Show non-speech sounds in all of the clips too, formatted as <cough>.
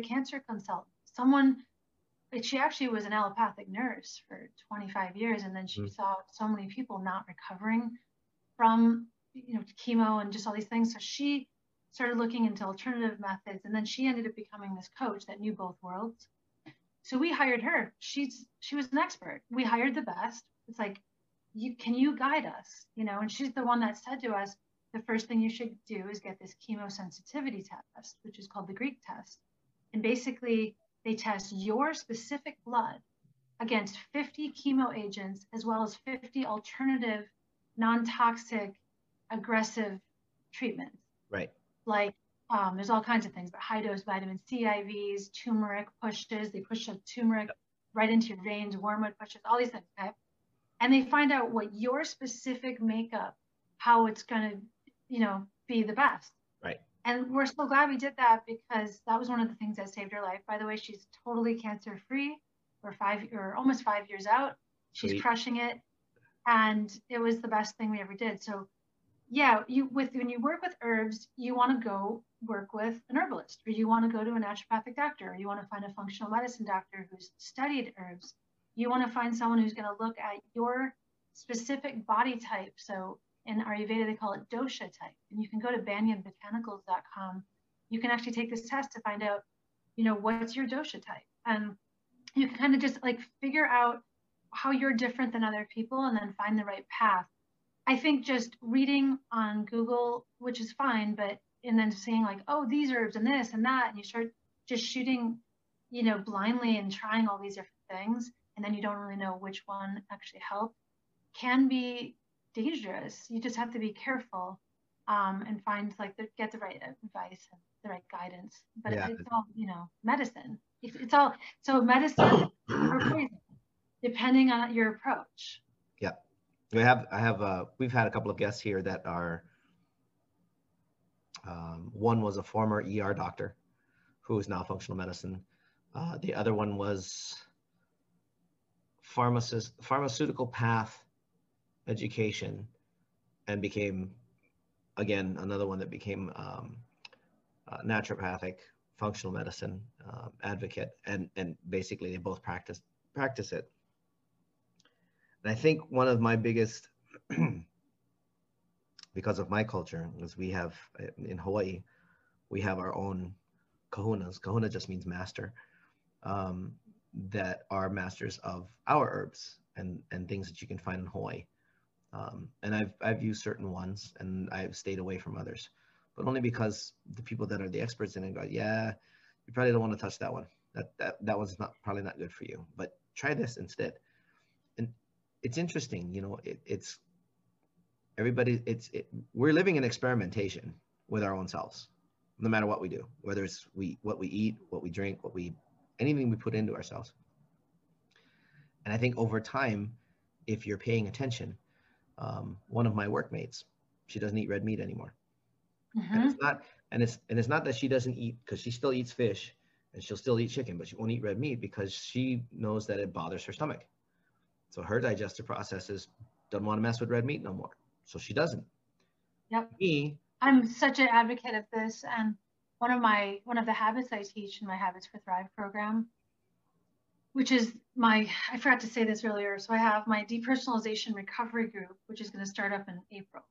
a cancer consultant, someone. She actually was an allopathic nurse for 25 years, and then she mm. saw so many people not recovering from you know chemo and just all these things. So she started looking into alternative methods, and then she ended up becoming this coach that knew both worlds. So we hired her. She's she was an expert. We hired the best. It's like, you can you guide us, you know? And she's the one that said to us, the first thing you should do is get this chemosensitivity test, which is called the Greek test. And basically, they test your specific blood against 50 chemo agents as well as 50 alternative non-toxic aggressive treatments. Right. Like um, there's all kinds of things, but high dose vitamin C IVs, turmeric pushes, they push a turmeric yep. right into your veins, wormwood pushes, all these things. Okay. And they find out what your specific makeup, how it's going to, you know, be the best. Right. And we're so glad we did that because that was one of the things that saved her life. By the way, she's totally cancer free. We're five or almost five years out. She's Sweet. crushing it. And it was the best thing we ever did. So yeah, you with when you work with herbs, you want to go work with an herbalist, or you want to go to a naturopathic doctor, or you want to find a functional medicine doctor who's studied herbs. You want to find someone who's going to look at your specific body type. So in Ayurveda, they call it dosha type, and you can go to banyanbotanicals.com. You can actually take this test to find out, you know, what's your dosha type, and you can kind of just like figure out how you're different than other people, and then find the right path. I think just reading on Google, which is fine, but and then seeing like, oh, these herbs and this and that, and you start just shooting, you know, blindly and trying all these different things, and then you don't really know which one actually helped, can be dangerous. You just have to be careful um, and find like the, get the right advice and the right guidance. But yeah. it's all you know, medicine. It's, it's all so medicine or poison, depending on your approach. Yeah. We have I have uh, we've had a couple of guests here that are um, one was a former ER doctor who is now functional medicine. Uh, the other one was pharmacist, pharmaceutical path education and became again another one that became um, uh, naturopathic functional medicine uh, advocate and and basically they both practice practice it and I think one of my biggest, <clears throat> because of my culture, is we have in Hawaii, we have our own kahunas. Kahuna just means master, um, that are masters of our herbs and, and things that you can find in Hawaii. Um, and I've, I've used certain ones and I've stayed away from others, but only because the people that are the experts in it go, yeah, you probably don't want to touch that one. That, that, that one's not probably not good for you, but try this instead And it's interesting, you know, it, it's everybody, it's, it, we're living in experimentation with our own selves, no matter what we do, whether it's we, what we eat, what we drink, what we, anything we put into ourselves. And I think over time, if you're paying attention, um, one of my workmates, she doesn't eat red meat anymore. Mm-hmm. And it's not, and it's, and it's not that she doesn't eat because she still eats fish and she'll still eat chicken, but she won't eat red meat because she knows that it bothers her stomach. So her digestive processes doesn't want to mess with red meat no more. So she doesn't. Yep. Me. I'm such an advocate of this. And one of my one of the habits I teach in my Habits for Thrive program, which is my I forgot to say this earlier. So I have my depersonalization recovery group, which is going to start up in April.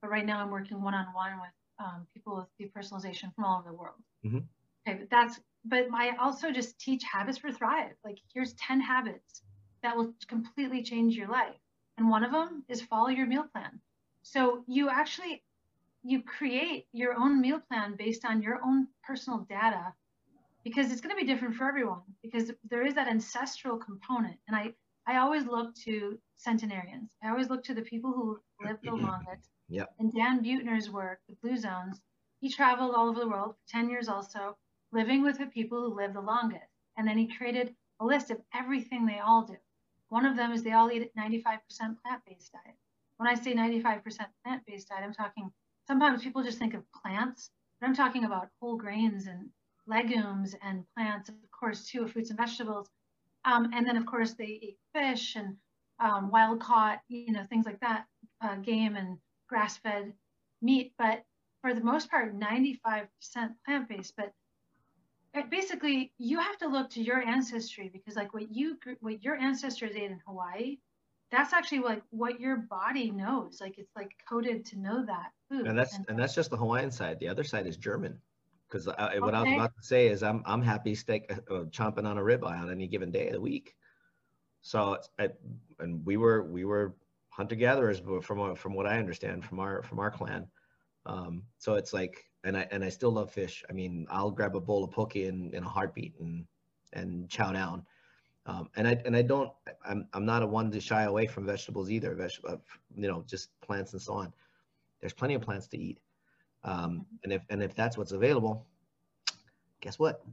But right now I'm working one on one with um, people with depersonalization from all over the world. Mm-hmm. Okay, but that's but I also just teach habits for thrive. Like here's 10 habits that will completely change your life. And one of them is follow your meal plan. So you actually you create your own meal plan based on your own personal data because it's going to be different for everyone because there is that ancestral component. And i i always look to centenarians. I always look to the people who lived the <clears throat> longest. Yep. and dan buettner's work the blue zones he traveled all over the world for 10 years also living with the people who live the longest. And then he created a list of everything they all do. One of them is they all eat 95% plant-based diet. When I say 95% plant-based diet, I'm talking, sometimes people just think of plants, but I'm talking about whole grains and legumes and plants, of course, too, fruits and vegetables. Um, and then, of course, they eat fish and um, wild caught, you know, things like that, uh, game and grass fed meat. But for the most part, 95% plant based. But basically you have to look to your ancestry because like what you what your ancestors ate in Hawaii, that's actually like what your body knows. Like it's like coded to know that food. And that's and, and that's just the Hawaiian side. The other side is German. Because okay. what I was about to say is I'm I'm happy steak uh, uh, chomping on a ribeye on any given day of the week. So I, and we were we were hunter gatherers from from what I understand from our from our clan. Um, so it's like and I and I still love fish. I mean, I'll grab a bowl of poke in, in a heartbeat and and chow down. Um, and I and I don't I'm I'm not a one to shy away from vegetables either. Vegetable, uh, you know, just plants and so on. There's plenty of plants to eat. Um, and if and if that's what's available, guess what?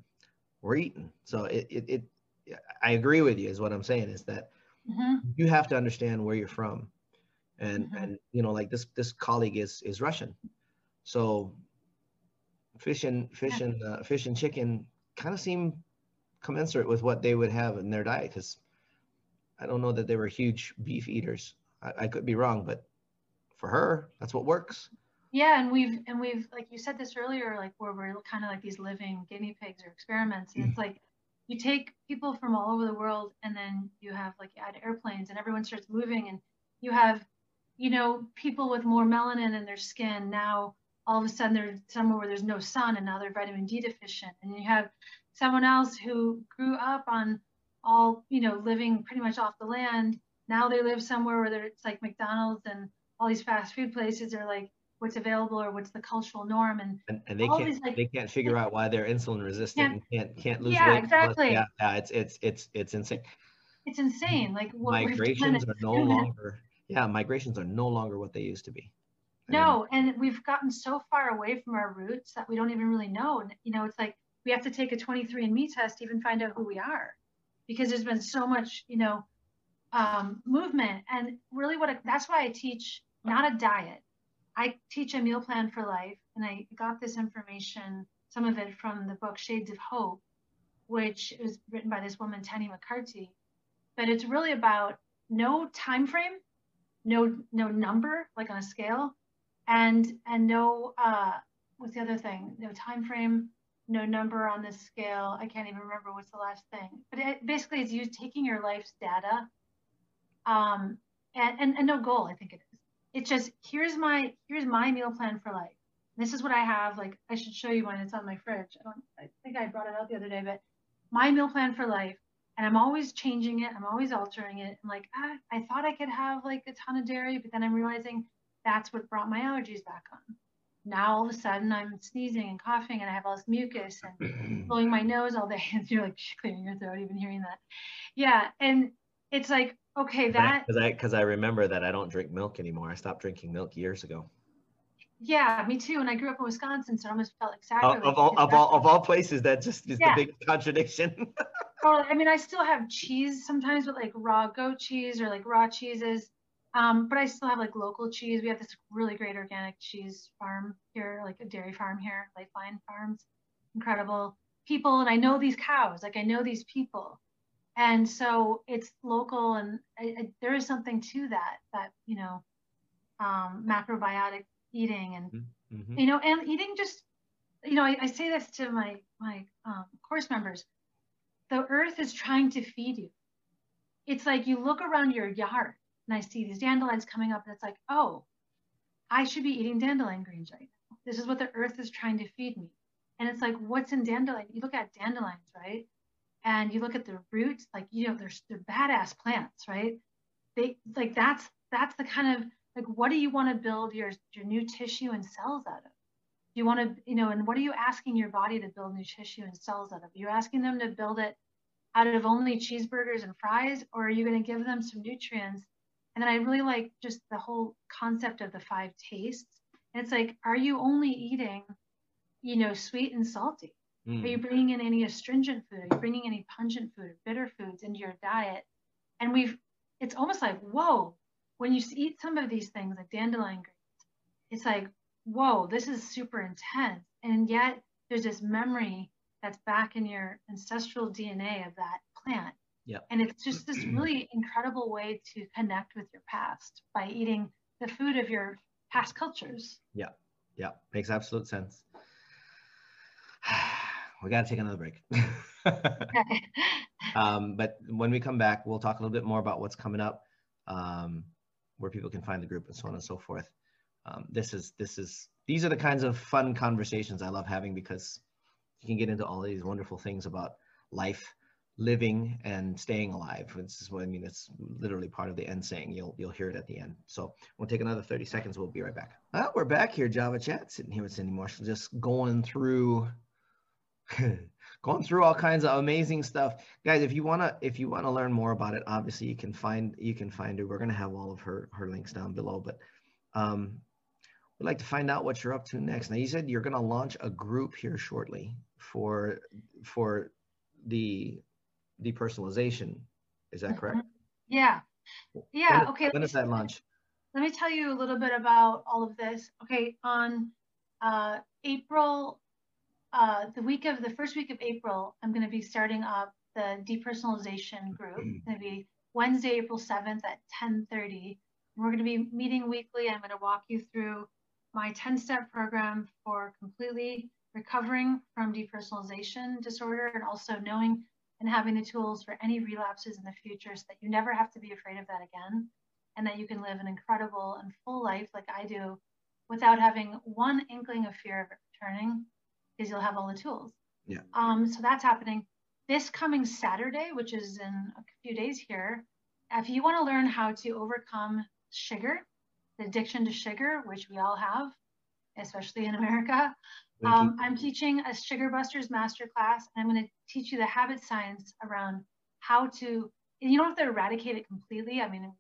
We're eating. So it it, it I agree with you. Is what I'm saying is that mm-hmm. you have to understand where you're from, and mm-hmm. and you know like this this colleague is is Russian, so fish and fish and uh, fish and chicken kind of seem commensurate with what they would have in their diet because I don't know that they were huge beef eaters. I, I, could be wrong, but for her, that's what works. Yeah, and we've and we've like you said this earlier, like where we're kind of like these living guinea pigs or experiments, and it's mm-hmm. like you take people from all over the world, and then you have like you add airplanes, and everyone starts moving, and you have, you know, people with more melanin in their skin now all of a sudden they're somewhere where there's no sun and now they're vitamin D deficient. And you have someone else who grew up on all, you know, living pretty much off the land. Now they live somewhere where it's like McDonald's and all these fast food places are like what's available or what's the cultural norm and and, and they can't these, like, they can't figure out why they're insulin resistant can't, and can't can't lose yeah, weight. Exactly. Yeah, yeah, it's it's it's it's insane. It's insane. Like migrations are no longer yeah, migrations are no longer what they used to be. No, and we've gotten so far away from our roots that we don't even really know. And, you know, it's like we have to take a 23andMe test to even find out who we are because there's been so much, you know, um, movement. And really, what that's why I teach not a diet. I teach a meal plan for life. And I got this information, some of it from the book Shades of Hope, which was written by this woman, Tennie McCarthy. But it's really about no time frame, no no number like on a scale, and and no uh, what's the other thing? No time frame, no number on the scale. I can't even remember what's the last thing. But it basically is you taking your life's data, um, and, and and no goal. I think it. It's just here's my here's my meal plan for life. This is what I have. Like I should show you when it's on my fridge. I don't. I think I brought it out the other day, but my meal plan for life. And I'm always changing it. I'm always altering it. I'm like, ah, I thought I could have like a ton of dairy, but then I'm realizing that's what brought my allergies back on. Now all of a sudden I'm sneezing and coughing and I have all this mucus and <clears throat> blowing my nose all day and you're like <laughs> clearing your throat even hearing that. Yeah, and it's like okay that because I because I, I remember that I don't drink milk anymore. I stopped drinking milk years ago. Yeah, me too. And I grew up in Wisconsin, so I almost felt exactly of, of all of all of all places. That just is yeah. the big contradiction. <laughs> well, I mean, I still have cheese sometimes with like raw goat cheese or like raw cheeses. Um, but I still have like local cheese. We have this really great organic cheese farm here, like a dairy farm here, Lifeline Farms. Incredible people. And I know these cows, like I know these people. And so it's local and I, I, there is something to that, that, you know, um, macrobiotic eating and, mm-hmm. mm-hmm. you know, and eating just, you know, I, I say this to my, my um, course members. The earth is trying to feed you. It's like you look around your yard and I see these dandelions coming up, and it's like, oh, I should be eating dandelion greens right now. This is what the earth is trying to feed me. And it's like, what's in dandelion? You look at dandelions, right? And you look at the roots, like, you know, they're, they're badass plants, right? They like that's that's the kind of like what do you want to build your your new tissue and cells out of? You want to, you know, and what are you asking your body to build new tissue and cells out of? You're asking them to build it out of only cheeseburgers and fries, or are you going to give them some nutrients and then I really like just the whole concept of the five tastes. And it's like, are you only eating, you know, sweet and salty? Mm. Are you bringing in any astringent food? Are you bringing any pungent food or bitter foods into your diet? And we've, it's almost like, whoa, when you eat some of these things like dandelion greens, it's like, whoa, this is super intense. And yet there's this memory that's back in your ancestral DNA of that plant. Yeah. And it's just this <clears throat> really incredible way to connect with your past by eating the food of your past cultures. Yeah. Yeah. Makes absolute sense. We got to take another break. <laughs> um, but when we come back, we'll talk a little bit more about what's coming up, um, where people can find the group, and so on and so forth. Um, this is this is these are the kinds of fun conversations I love having because you can get into all these wonderful things about life, living, and staying alive. This is what I mean. It's literally part of the end saying. You'll you'll hear it at the end. So we'll take another 30 seconds. We'll be right back. Oh, we're back here, Java Chat, sitting here with Cindy Marshall, just going through <laughs> going through all kinds of amazing stuff. Guys if you want to if you want to learn more about it obviously you can find you can find her we're going to have all of her her links down below but um we'd like to find out what you're up to next. Now you said you're going to launch a group here shortly for for the depersonalization is that correct? Mm-hmm. yeah. Yeah when, okay when does that launch? let me tell you a little bit about all of this. Okay on uh, april uh, the week of the first week of April, I'm going to be starting up the depersonalization group. It's going to be Wednesday, April 7th at 10:30. We're going to be meeting weekly. I'm going to walk you through my 10-step program for completely recovering from depersonalization disorder and also knowing and having the tools for any relapses in the future so that you never have to be afraid of that again and that you can live an incredible and full life like I do without having one inkling of fear of it returning because you'll have all the tools. Yeah. Um, so that's happening this coming Saturday, which is in a few days here. If you want to learn how to overcome sugar, the addiction to sugar, which we all have, especially in America, um, I'm teaching a Sugar Busters masterclass, and I'm going to teach you the habit science around how to. You don't have to eradicate it completely. I mean, you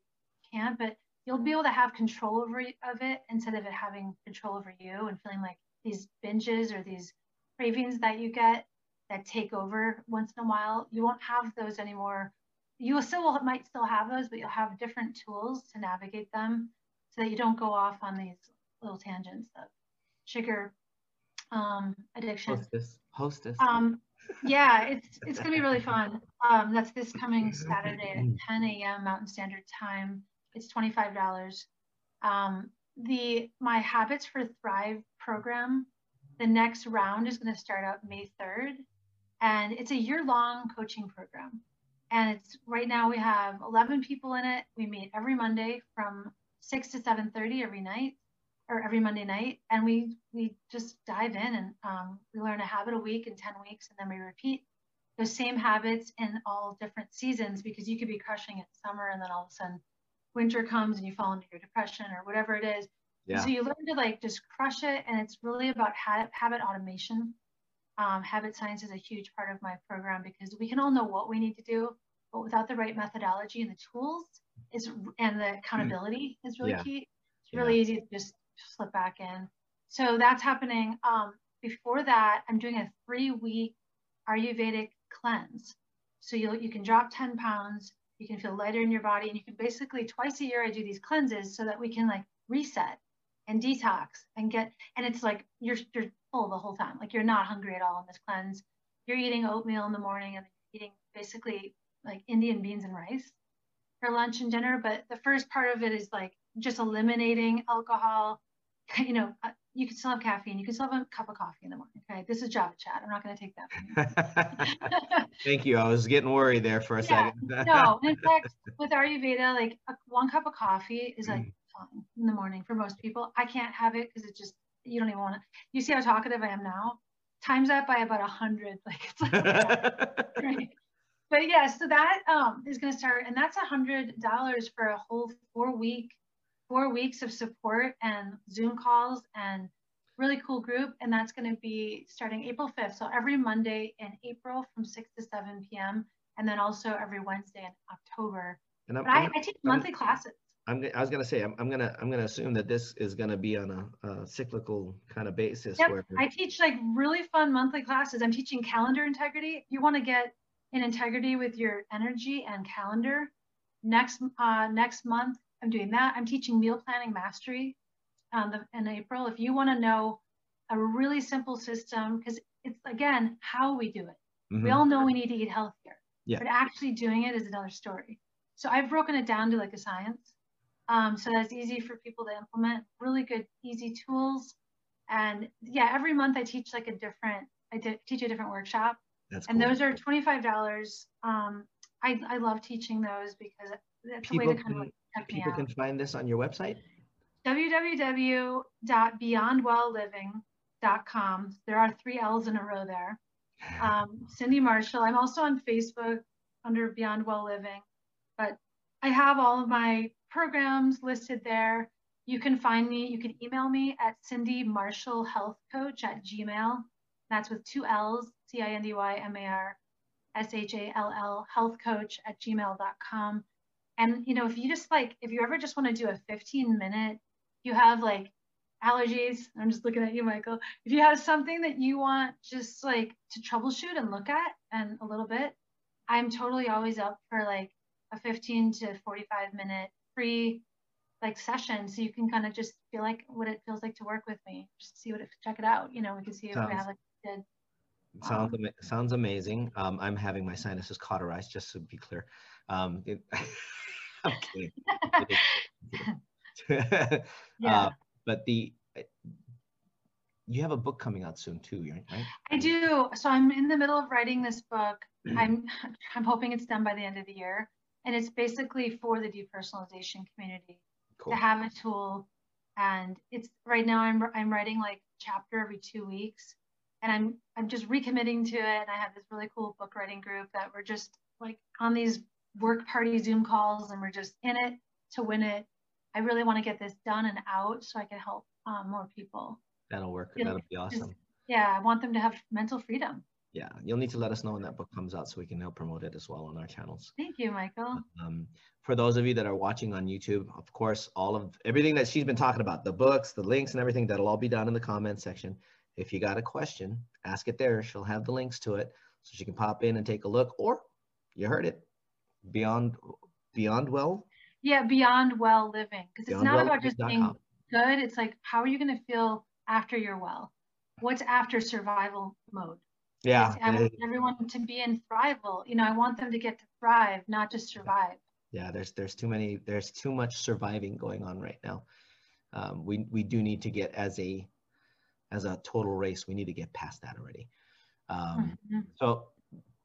can't, but you'll be able to have control over of it instead of it having control over you and feeling like these binges or these cravings that you get that take over once in a while, you won't have those anymore. You still might still have those, but you'll have different tools to navigate them so that you don't go off on these little tangents of sugar um, addiction. Hostess. Hostess. Um, yeah, it's it's gonna be really fun. Um, that's this coming Saturday at 10 a.m. Mountain Standard Time. It's twenty five dollars. Um, the my Habits for Thrive program the next round is going to start up May 3rd, and it's a year-long coaching program. And it's right now we have 11 people in it. We meet every Monday from 6 to 7:30 every night, or every Monday night, and we we just dive in and um, we learn a habit a week in 10 weeks, and then we repeat those same habits in all different seasons because you could be crushing it summer, and then all of a sudden winter comes and you fall into your depression or whatever it is yeah. So you learn to like just crush it, and it's really about ha- habit automation. Um, habit science is a huge part of my program because we can all know what we need to do, but without the right methodology and the tools is and the accountability is really yeah. key. It's really yeah. easy to just slip back in. So that's happening. Um, before that, I'm doing a three-week Ayurvedic cleanse. So you you can drop 10 pounds, you can feel lighter in your body, and you can basically twice a year I do these cleanses so that we can like reset and detox and get and it's like you're you're full the whole time. Like you're not hungry at all in this cleanse. You're eating oatmeal in the morning and eating basically like indian beans and rice for lunch and dinner. But the first part of it is like just eliminating alcohol. <laughs> You know uh, you can still have caffeine. You can still have a cup of coffee in the morning okay? This is java chat. I'm not going to take that you. <laughs> Thank you. I was getting worried there for a yeah, second. No in <laughs> fact with ayurveda like a, one cup of coffee is like mm fine in the morning for most people. I can't have it because it just you don't even want to. You see how talkative I am now? Times that by about a hundred. <laughs> Like it's like <laughs> right. But yeah, so that um, is going to start, and that's a hundred dollars for a whole four week, four weeks of support and Zoom calls and really cool group. And that's going to be starting April 5th. So every Monday in April from 6 to 7 p.m. And then also every Wednesday in October. And I, I teach monthly I'm, classes. I'm, I was gonna say I'm, I'm gonna I'm gonna assume that this is gonna be on a, a cyclical kind of basis. Yep. Where I teach like really fun monthly classes. I'm teaching calendar integrity. If you want to get in integrity with your energy and calendar, next uh, next month I'm doing that. I'm teaching meal planning mastery um, the, in April. If you want to know a really simple system, because it's again how we do it. Mm-hmm. We all know we need to eat healthier, yeah. but actually doing it is another story. So I've broken it down to like a science um, so that's easy for people to implement. Really good, easy tools. And yeah, every month I teach like a different I teach a different workshop. That's and cool. those are $25. Um, I, I love teaching those because that's people a way to kind can, of people can find this on your website. www.beyondwellliving.com. There are three L's in a row there. <sighs> Um, Cindy Marshall. I'm also on Facebook under Beyond Well Living, but I have all of my programs listed there. You can find me, you can email me at Cindy Marshall Health Coach at Gmail. That's with two L's, C I N D Y M A R S H A L L, health coach at gmail.com. And, you know, if you just like, if you ever just want to do a 15 minute, you have like allergies, I'm just looking at you, Michael. If you have something that you want just like to troubleshoot and look at and a little bit, I'm totally always up for like a 15 to 45 minute free like session so you can kind of just feel like what it feels like to work with me just see what it check it out you know we can see if Sounds- we have like Sounds ama- sounds amazing. Um, I'm having my sinuses cauterized, just to be clear. Um, it, <laughs> <laughs> yeah uh, but the you have a book coming out soon too, right? i do so i'm in the middle of writing this book <clears throat> i'm <laughs> i'm hoping it's done by the end of the year and it's basically for the depersonalization community Cool. to have a tool and it's right now i'm i'm writing like chapter every two weeks and i'm i'm just recommitting to it and i have this really cool book writing group that we're just like on these work party zoom calls and we're just in it to win it i really want to get this done and out so i can help um, more people That'll work. That'll be awesome. yeah i want them to have mental freedom Yeah, you'll need to let us know when that book comes out so we can help promote it as well on our channels. thank you michael Um, for those of you that are watching on YouTube, of course, all of everything that she's been talking about, the books, the links, and everything, that'll all be down in the comment section. If you got a question, ask it there. She'll have the links to it so she can pop in and take a look. Or you heard it, Beyond Beyond Well. yeah beyond well living because it's not about just being good it's like how are you going to feel after you're well what's after survival mode Yeah, I want everyone to be in thrival. You know, I want them to get to thrive, not just survive. yeah. There's there's too many. There's too much surviving going on right now. Um, we we do need to get as a as a total race. We need to get past that already. Um, Mhm. So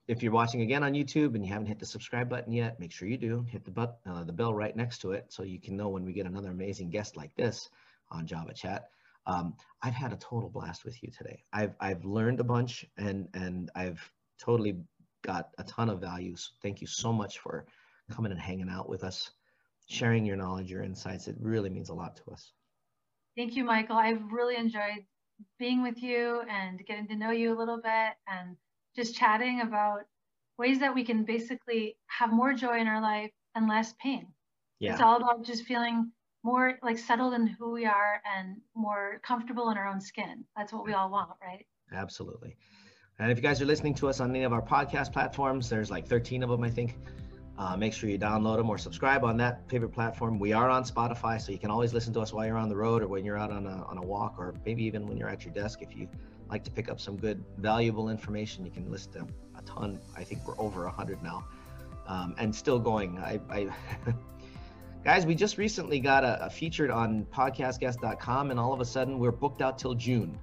if you're watching again on YouTube and you haven't hit the subscribe button yet, make sure you do. Hit the but, uh, the bell right next to it so you can know when we get another amazing guest like this on Java Chat. Um, I've had a total blast with you today. I've I've learned a bunch and and I've totally got a ton of value. So thank you so much for coming and hanging out with us, sharing your knowledge, your insights. It really means a lot to us. Thank you, Michael. I've really enjoyed being with you and getting to know you a little bit and just chatting about ways that we can basically have more joy in our life and less pain. Yeah. It's all about just feeling more like settled in who we are and more comfortable in our own skin. That's what we all want, right? Absolutely. And if you guys are listening to us on any of our podcast platforms, there's like 13 of them, I think. Uh, make sure you download them or subscribe on that favorite platform. We are on Spotify, so you can always listen to us while you're on the road or when you're out on a, on a walk or maybe even when you're at your desk. If you like to pick up some good, valuable information, you can listen to a ton. I think we're over 100 now um, and still going. I, I <laughs> Guys, we just recently got a, a featured on podcastguest.com, and all of a sudden we're booked out till June.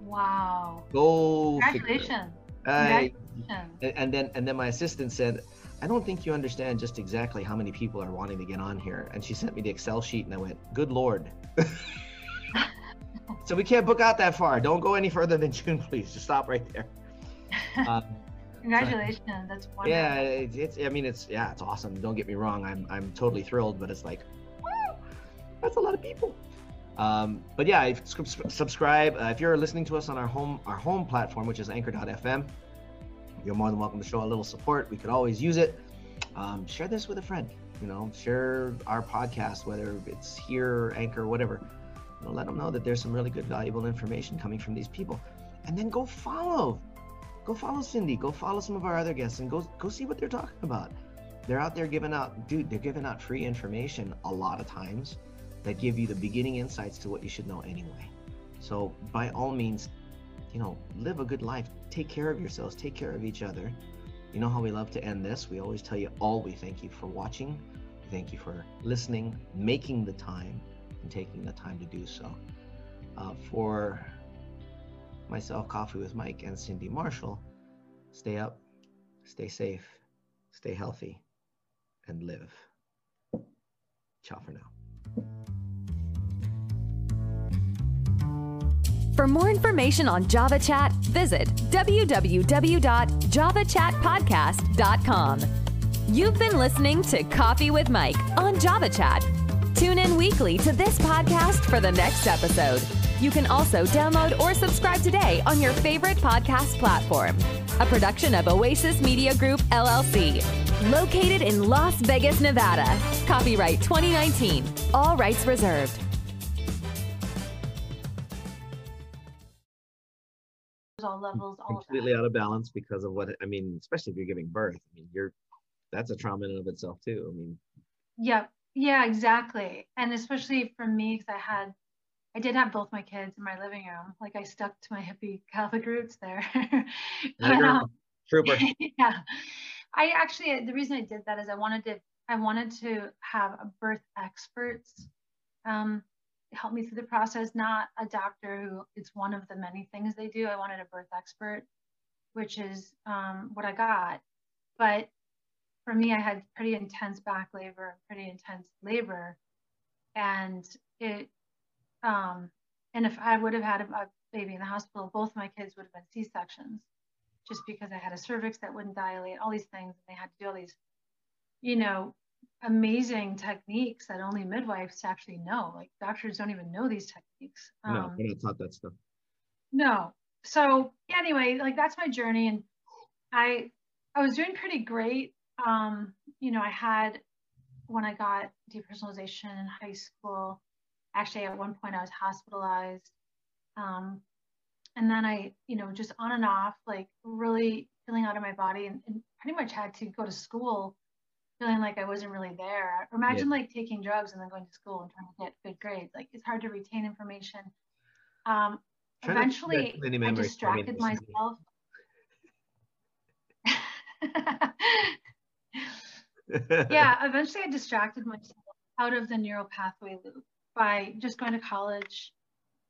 Wow. Go. Congratulations. I- Congratulations. and, and then and then my assistant said, I don't think you understand just exactly how many people are wanting to get on here. And she sent me the Excel sheet, and I went, Good lord. <laughs> so we can't book out that far. Don't go any further than June, please. Just stop right there. <laughs> Um, Congratulations. That's wonderful. yeah, it's, it's. I mean, it's yeah, it's awesome. Don't get me wrong. I'm I'm totally thrilled, but it's like, wow, that's a lot of people. Um, but yeah, subscribe. Uh, if you're listening to us on our home our home platform, which is Anchor.fm, you're more than welcome to show a little support. We could always use it. Um, share this with a friend. You know, share our podcast, whether it's here, Anchor, whatever. You know, let them know that there's some really good, valuable information coming from these people, and then go follow. Go follow Cindy. Go follow some of our other guests, and go go see what they're talking about. They're out there giving out, dude. They're giving out free information a lot of times that give you the beginning insights to what you should know anyway. So by all means, you know, live a good life. Take care of yourselves. Take care of each other. You know how we love to end this. We always tell you all we thank you for watching. We thank you for listening, making the time, and taking the time to do so. Uh, for myself, Coffee with Mike, and Cindy Marshall, stay up, stay safe, stay healthy, and live. Ciao for now. For more information on Java Chat, visit www.javachatpodcast.com. You've been listening to Coffee with Mike on Java Chat. Tune in weekly to this podcast for the next episode. You can also download or subscribe today on your favorite podcast platform. A production of Oasis Media Group, LLC. Located in Las Vegas, Nevada. Copyright 2019. All rights reserved. all levels, all completely out of balance because of what I mean, especially if you're giving birth. I mean, you're that's a trauma in and of itself too. I mean, yeah, yeah, exactly. And especially for me, because I had, I did have both my kids in my living room. Like I stuck to my hippie Catholic roots there. <laughs> but, um, Trooper. <laughs> yeah, I actually the reason I did that is I wanted to I wanted to have a birth experts um, help me through the process, not a doctor who it's one of the many things they do. I wanted a birth expert, which is um, what I got. But for me, I had pretty intense back labor, pretty intense labor, and it. Um, and if I would have had a, baby in the hospital, both my kids would have been C sections, just because I had a cervix that wouldn't dilate, all these things, and they had to do all these, you know, amazing techniques that only midwives actually know. Like doctors don't even know these techniques. Um, no, they're not taught that stuff. No. So anyway, like that's my journey, and I I was doing pretty great. Um, you know, I had when I got depersonalization in high school. Actually, at one point I was hospitalized. Um, and then I, you know, just on and off, like really feeling out of my body and, and pretty much had to go to school feeling like I wasn't really there. Imagine yeah. like taking drugs and then going to school and trying to get good grades. Like it's hard to retain information. Um, eventually, I distracted myself. <laughs> <laughs> yeah, eventually I distracted myself out of the neural pathway loop by just going to college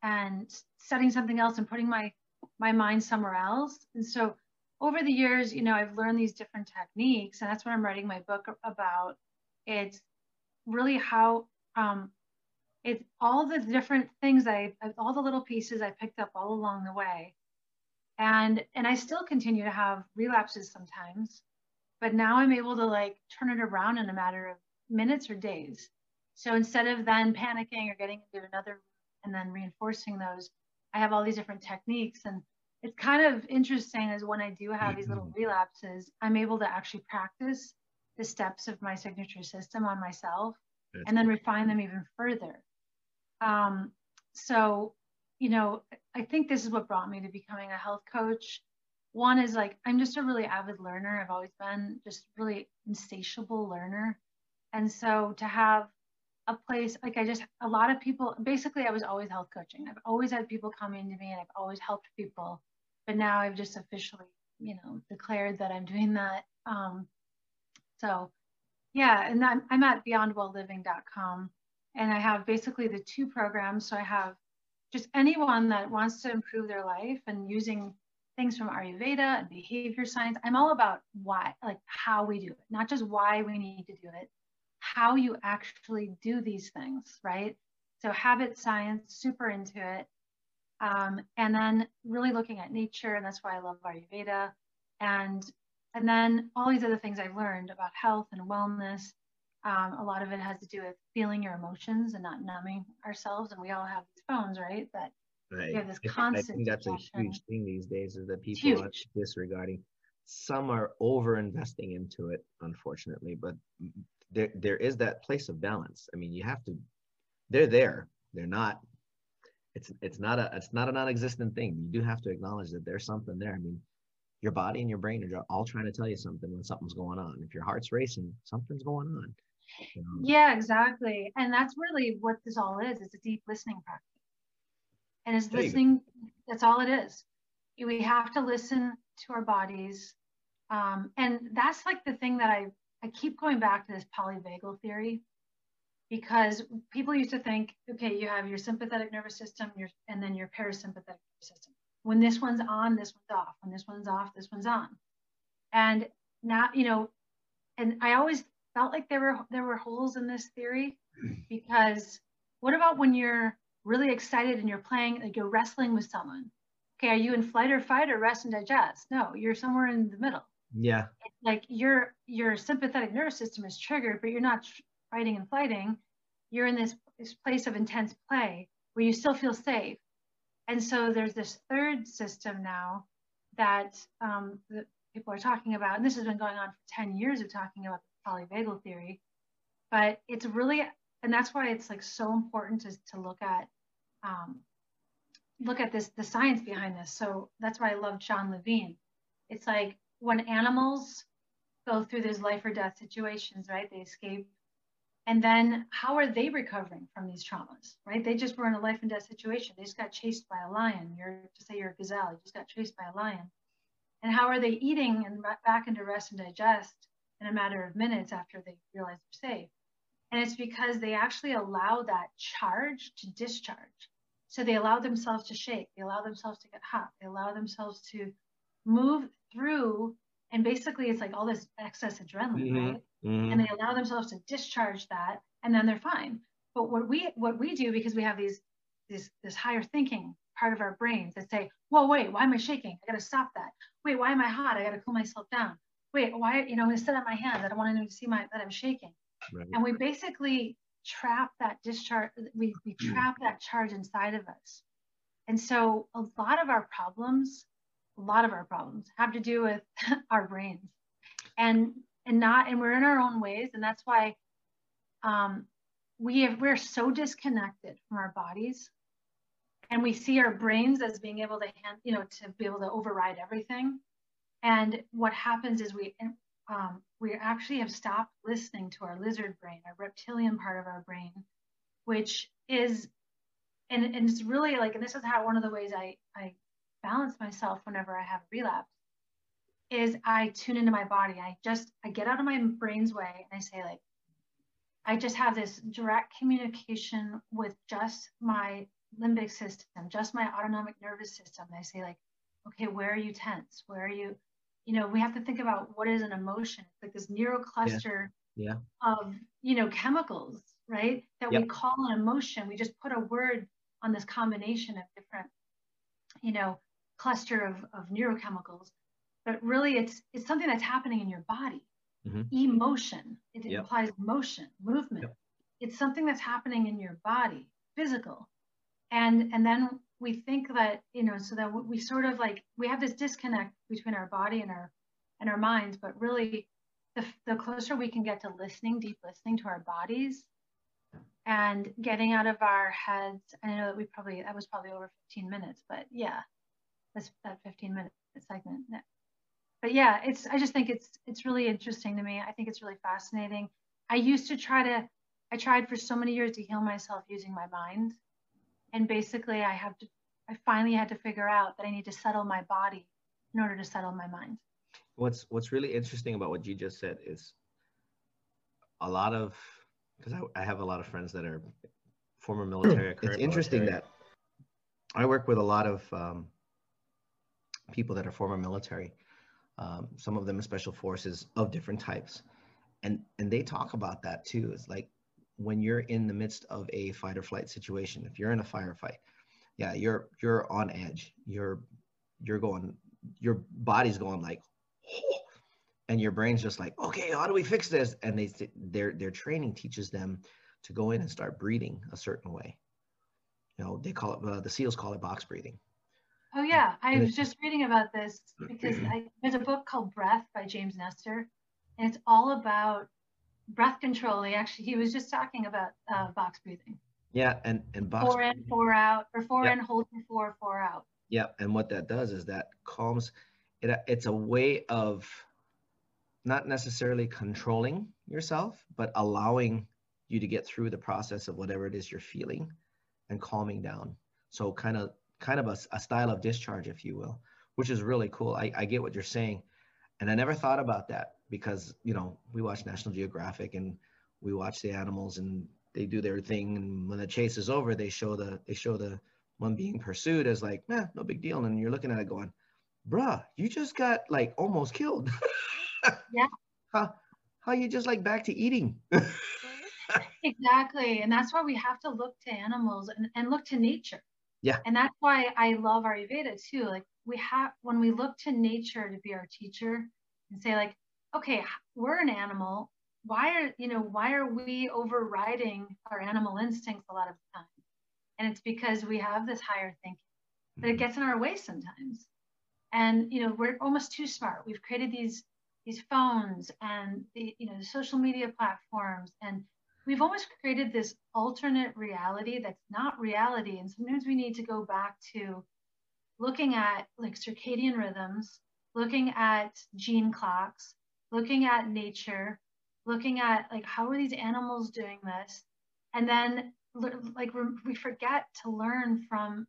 and studying something else and putting my my mind somewhere else. And so over the years, you know, I've learned these different techniques, and that's what I'm writing my book about. It's really how um, it's all the different things I, all the little pieces I picked up all along the way, and and I still continue to have relapses sometimes, but now I'm able to like turn it around in a matter of minutes or days. So instead of then panicking or getting into another and then reinforcing those, I have all these different techniques and it's kind of interesting is when I do have these little mm-hmm. relapses, I'm able to actually practice the steps of my signature system on myself That's and then refine them even further. Um, so, you know, I think this is what brought me to becoming a health coach. One is like, I'm just a really avid learner. I've always been just really insatiable learner. And so to have a place like I just a lot of people basically I was always health coaching. I've always had people coming to me and I've always helped people but now I've just officially, you know, declared that I'm doing that. Um, so yeah, and I'm, I'm at beyondwellliving.com and I have basically the two programs. So I have just anyone that wants to improve their life and using things from Ayurveda and behavior science. I'm all about why, like how we do it, not just why we need to do it, how you actually do these things, right? So habit science, super into it. Um, and then really looking at nature, and that's why I love Ayurveda. And and then all these other things I've learned about health and wellness. Um, a lot of it has to do with feeling your emotions and not numbing ourselves. And we all have these phones, right? That right. we have this constant. <laughs> I think that's a huge thing these days is that people are disregarding. Some are over investing into it, unfortunately, but there there is that place of balance. I mean, you have to. They're there. They're not it's it's not a it's not a non-existent thing. You do have to acknowledge that there's something there. I mean, your body and your brain are all trying to tell you something when something's going on. If your heart's racing, something's going on. You know? Yeah, exactly. And that's really what this all is. It's a deep listening practice. And it's listening, that's all it is. We have to listen to our bodies. Um, and that's like the thing that I, I keep going back to this polyvagal theory because people used to think, okay, you have your sympathetic nervous system, your, and then your parasympathetic system. when this one's on, this one's off. When this one's off, this one's on. And now, you know, and I always felt like there were there were holes in this theory because what about when you're really excited and you're playing like you're wrestling with someone okay are you in flight or fight or rest and digest no you're somewhere in the middle yeah. Like your your sympathetic nervous system is triggered but you're not fighting and fighting. You're in this, this place of intense play where you still feel safe. And so there's this third system now that um, people are talking about and this has been going on for 10 years of talking about the polyvagal theory but it's really and that's why it's like so important to, to look at um, look at this the science behind this. So that's why i love Shawn Levine. It's like when animals go through those life or death situations right they escape. And then how are they recovering from these traumas right? They just were in a life and death situation. They just got chased by a lion. You're to say you're a gazelle you just got chased by a lion. And how are they eating and back into rest and digest in a matter of minutes after they realize they're safe? And it's because they actually allow that charge to discharge. So they allow themselves to shake, they allow themselves to get hot, they allow themselves to move through. And basically, it's like all this excess adrenaline, mm-hmm. right? Mm-hmm. And they allow themselves to discharge that, and then they're fine. But what we what we do because we have these this this higher thinking part of our brains that say, "Whoa, wait, why am I shaking? I got to stop that. Wait, why am I hot? I got to cool myself down. Wait, why? You know, I'm gonna sit on my hands. I don't want anyone to see my that I'm shaking." Right. And we basically trap that discharge, we, we mm. trap that charge inside of us. And so a lot of our problems, a lot of our problems have to do with <laughs> our brains. And and not and we're in our own ways and that's why um, we have we're so disconnected from our bodies. And we see our brains as being able to hand, you know to be able to override everything. And what happens is we um, we actually have stopped listening to our lizard brain, our reptilian part of our brain, which is, and, and it's really like, and this is how one of the ways I, I balance myself whenever I have a relapse is I tune into my body. I just, I get out of my brain's way and I say like, I just have this direct communication with just my limbic system, just my autonomic nervous system. And I say like, okay, where are you tense? Where are you? you know, we have to think about what is an emotion. It's like this neurocluster yeah. yeah. of, you know, chemicals, right? That yep. we call an emotion. We just put a word on this combination of different, you know, cluster of, of neurochemicals. But really it's it's something that's happening in your body. Mm-hmm. Emotion. It yep. implies motion, movement. Yep. It's something that's happening in your body, physical. And and then we think that you know so that we sort of like we have this disconnect between our body and our and our minds but really the, the closer we can get to listening deep listening to our bodies and getting out of our heads i know that we probably that was probably over 15 minutes but yeah that's that 15 minute segment. But yeah it's i just think it's it's really interesting to me. I think it's really fascinating. I used to try to i tried for so many years to heal myself using my mind. And basically i have to i finally had to figure out that i need to settle my body in order to settle my mind. What's what's really interesting about what you just said is a lot of because I, I, have a lot of friends that are former military it's interesting military. that i work with a lot of um, people that are former military um, some of them special forces of different types. And and they talk about that too. It's like when you're in the midst of a fight or flight situation if you're in a firefight yeah you're you're on edge. You're you're going your body's going like oh, and your brain's just like okay how do we fix this? And they their their training teaches them to go in and start breathing a certain way. You know they call it uh, the seals call it box breathing oh yeah i was just reading about this because I, there's a book called breath by james nestor and it's all about breath control. He actually he was just talking about uh, box breathing. Yeah, and and box four in, four out, or four in, hold for four, four out. Yeah, and what that does is that calms. It it's a way of not necessarily controlling yourself, but allowing you to get through the process of whatever it is you're feeling and calming down. So kind of kind of a, a style of discharge, if you will, which is really cool. I, I get what you're saying. And I never thought about that because you know we watch National Geographic and we watch the animals and they do their thing and when the chase is over they show the they show the one being pursued as like, nah, no big deal. And you're looking at it going, bruh, you just got like almost killed. <laughs> yeah. How, how you just like back to eating? exactly. And that's why we have to look to animals and, and look to nature. Yeah. And that's why I love Ayurveda too. Like we have, when we look to nature to be our teacher and say like, okay, we're an animal. Why are, you know, why are we overriding our animal instincts a lot of the time? And it's because we have this higher thinking, but it mm-hmm. gets in our way sometimes. And, you know, we're almost too smart. We've created these, these phones and the, you know, the social media platforms and we've almost created this alternate reality that's not reality. And sometimes we need to go back to looking at like circadian rhythms, looking at gene clocks, looking at nature, looking at like how are these animals doing this? And then like we forget to learn from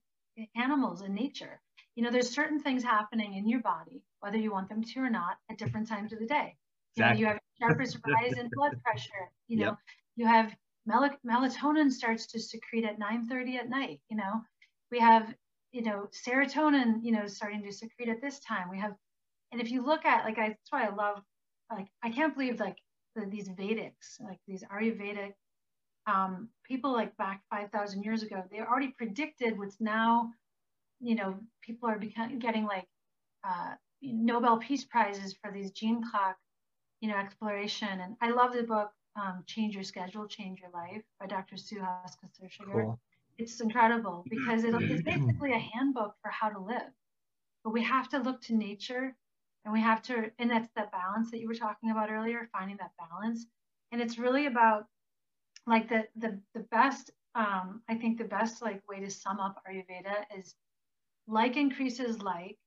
animals and nature. You know, there's certain things happening in your body, whether you want them to or not, at different times of the day. You know, you have sharpest rise in blood pressure. You <laughs> know, yep you have mel- melatonin starts to secrete at 9:30 at night. You know, we have you know serotonin you know starting to secrete at this time. We have, and if you look at like I, that's why I love like I can't believe like the, these Vedics like these Ayurvedic um, people like back 5,000 years ago they already predicted what's now you know people are becoming getting like uh, Nobel Peace Prizes for these gene clock you know exploration and I love the book um, Change Your Schedule, Change Your Life by Dr. Suhas Kshirsagar. Cool. It's incredible because it, it's basically a handbook for how to live. But we have to look to nature and we have to, and that's that balance that you were talking about earlier, finding that balance. And it's really about like the the the best um, I think the best like way to sum up Ayurveda is like increases like,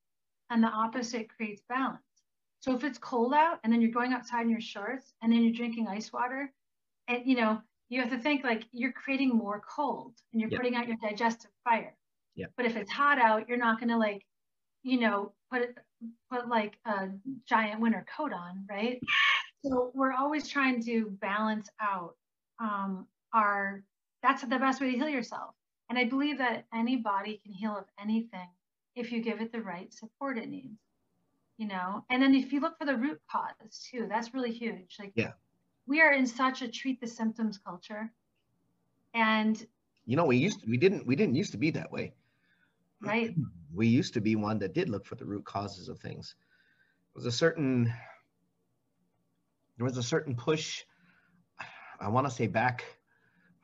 and the opposite creates balance. So if it's cold out and then you're going outside in your shorts and then you're drinking ice water, and you know, you have to think like you're creating more cold and you're yep. putting out your digestive fire. Yeah. But if it's hot out, you're not gonna like, you know, put put like a giant winter coat on, right? <laughs> So we're always trying to balance out um, our. That's the best way to heal yourself. And I believe that any body can heal of anything if you give it the right support it needs you know? And then if you look for the root cause too that's really huge. Like yeah. we are in such a treat the symptoms culture. And you know we used to, we didn't we didn't used to be that way. Right. <clears throat> We used to be one that did look for the root causes of things. There was a certain there was a certain push i want to say back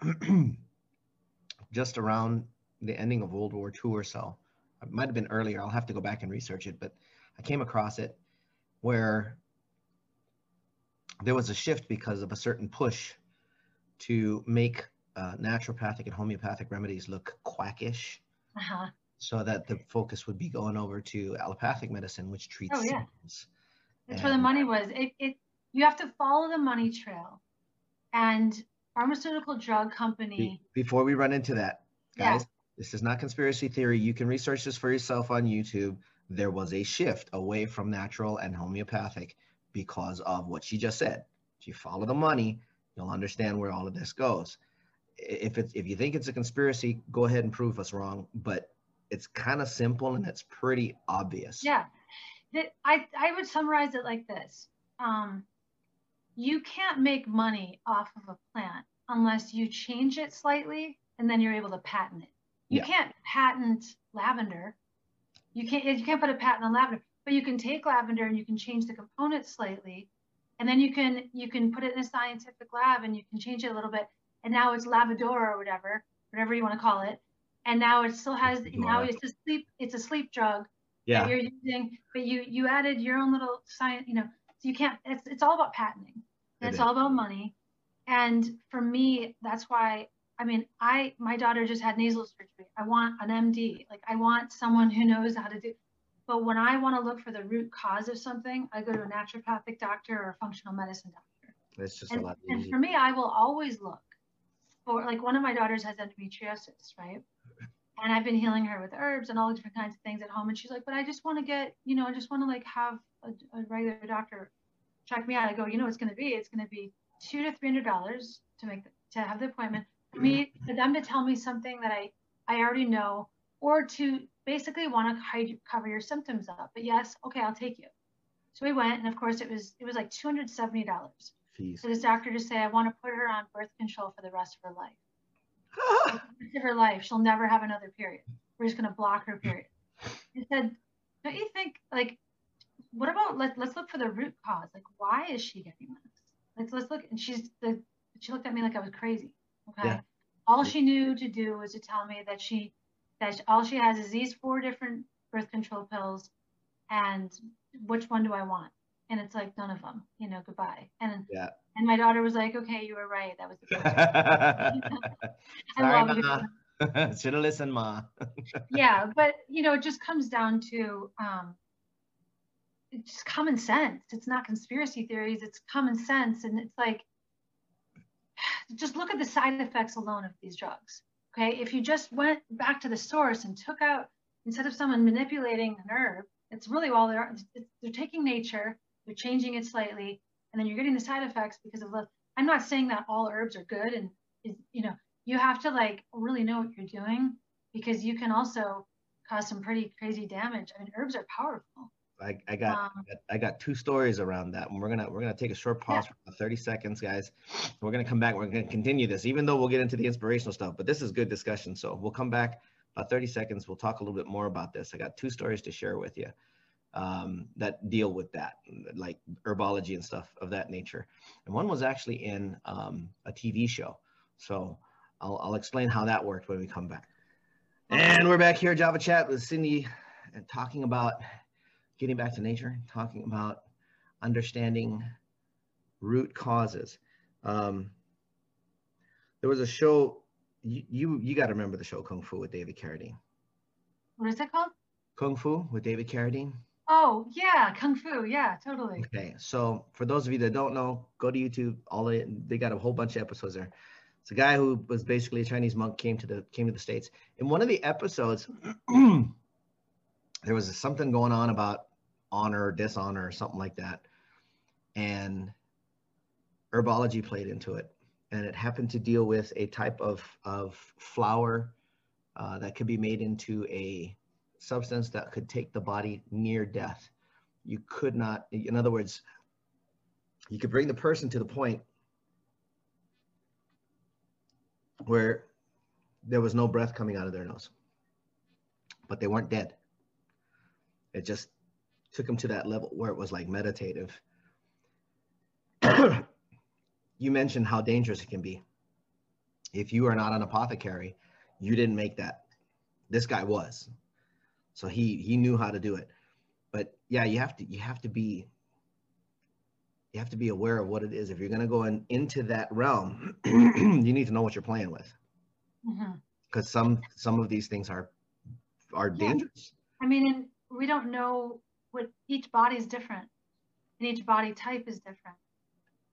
<clears throat> just around the ending of world war ii or so. It might have been earlier. I'll have to go back and research it but I came across it where there was a shift because of a certain push to make uh, naturopathic and homeopathic remedies look quackish. Uh-huh. So that the focus would be going over to allopathic medicine, which treats oh, yeah. symptoms. That's and, where the money was. It, it, you have to follow the money trail. And pharmaceutical drug company. Be, before we run into that, guys, yeah. this is not conspiracy theory. You can research this for yourself on YouTube there was a shift away from natural and homeopathic because of what she just said. If you follow the money, you'll understand where all of this goes. If it's if you think it's a conspiracy, go ahead and prove us wrong. But it's kind of simple and it's pretty obvious. Yeah, that I I would summarize it like this: um, you can't make money off of a plant unless you change it slightly and then you're able to patent it. You yeah. can't patent lavender you can't you can't put a patent on lavender, but you can take lavender and you can change the components slightly, and then you can you can put it in a scientific lab and you can change it a little bit, and now it's lavadora or whatever, whatever you want to call it, and now it still has now it's a sleep it's a sleep drug yeah. that you're using, but you you added your own little science, you know, so you can't. It's it's all about patenting. And it it's is. all about money, and for me, that's why I mean, I my daughter just had nasal surgery. I want an MD. Like I want someone who knows how to do. But when I want to look for the root cause of something, I go to a naturopathic doctor or a functional medicine doctor. It's just and, a lot easier. And for me, I will always look for like one of my daughters has endometriosis, right? And I've been healing her with herbs and all the different kinds of things at home. And she's like, but I just want to get, you know, I just want to like have a, a regular doctor check me out. I go, you know, it's going to be, it's going to be two to three hundred dollars to make the, to have the appointment me for them to tell me something that I I already know or to basically want to hide, cover your symptoms up. But yes, okay, I'll take you. So we went, and of course it was it was like two hundred seventy dollars. So this doctor just say, I want to put her on birth control for the rest of her life. <laughs> of her life, she'll never have another period. We're just gonna block her period. He said, don't you think like, what about let let's look for the root cause. Like, why is she getting this? Let's let's look. And she's the she looked at me like I was crazy. Okay. Yeah. All she knew to do was to tell me that she that all she has is these four different birth control pills and which one do I want? And it's like none of them, you know, goodbye. And yeah. And my daughter was like, okay, you were right. That was the best. <laughs> <laughs> Sorry, Ma. <laughs> Should have listened, Ma. yeah, but you know, it just comes down to um, it's just common sense. It's not conspiracy theories. It's common sense, and it's like just look at the side effects alone of these drugs. Okay, if you just went back to the source and took out instead of someone manipulating an herb, it's really all they're they're taking nature, they're changing it slightly, and then you're getting the side effects because of the. I'm not saying that all herbs are good, and you know you have to like really know what you're doing because you can also cause some pretty crazy damage. I mean, herbs are powerful. I, I got um, I got two stories around that, and we're gonna we're gonna take a short pause yeah. for 30 seconds, guys. We're gonna come back. We're gonna continue this, even though we'll get into the inspirational stuff. But this is good discussion, so we'll come back about 30 seconds. We'll talk a little bit more about this. I got two stories to share with you um, that deal with that, like herbology and stuff of that nature. And one was actually in um, a TV show. So I'll, I'll explain how that worked when we come back. And we're back here, Java Chat with Cindy, and talking about getting back to nature, talking about understanding root causes. Um, there was a show you you, you got to remember the show Kung Fu with David Carradine. What is it called? Kung Fu with David Carradine. Oh yeah, Kung Fu. Yeah, totally. Okay, so for those of you that don't know, go to YouTube. All they, they got a whole bunch of episodes there. It's a guy who was basically a Chinese monk came to the came to the states. In one of the episodes, <clears throat> there was something going on about honor or dishonor or something like that, and herbology played into it and it happened to deal with a type of, of flour uh, that could be made into a substance that could take the body near death. You could not, in other words, you could bring the person to the point where there was no breath coming out of their nose, but they weren't dead. It just took him to that level where it was like meditative. <clears throat> you mentioned how dangerous it can be. If you are not an apothecary, you didn't make that. This guy was. So he he knew how to do it. But yeah, you have to you have to be you have to be aware of what it is. If you're going to go in, into that realm, <clears throat> you need to know what you're playing with. Because mm-hmm. some some of these things are are yeah. dangerous. I mean, we don't know what each body is different, and each body type is different,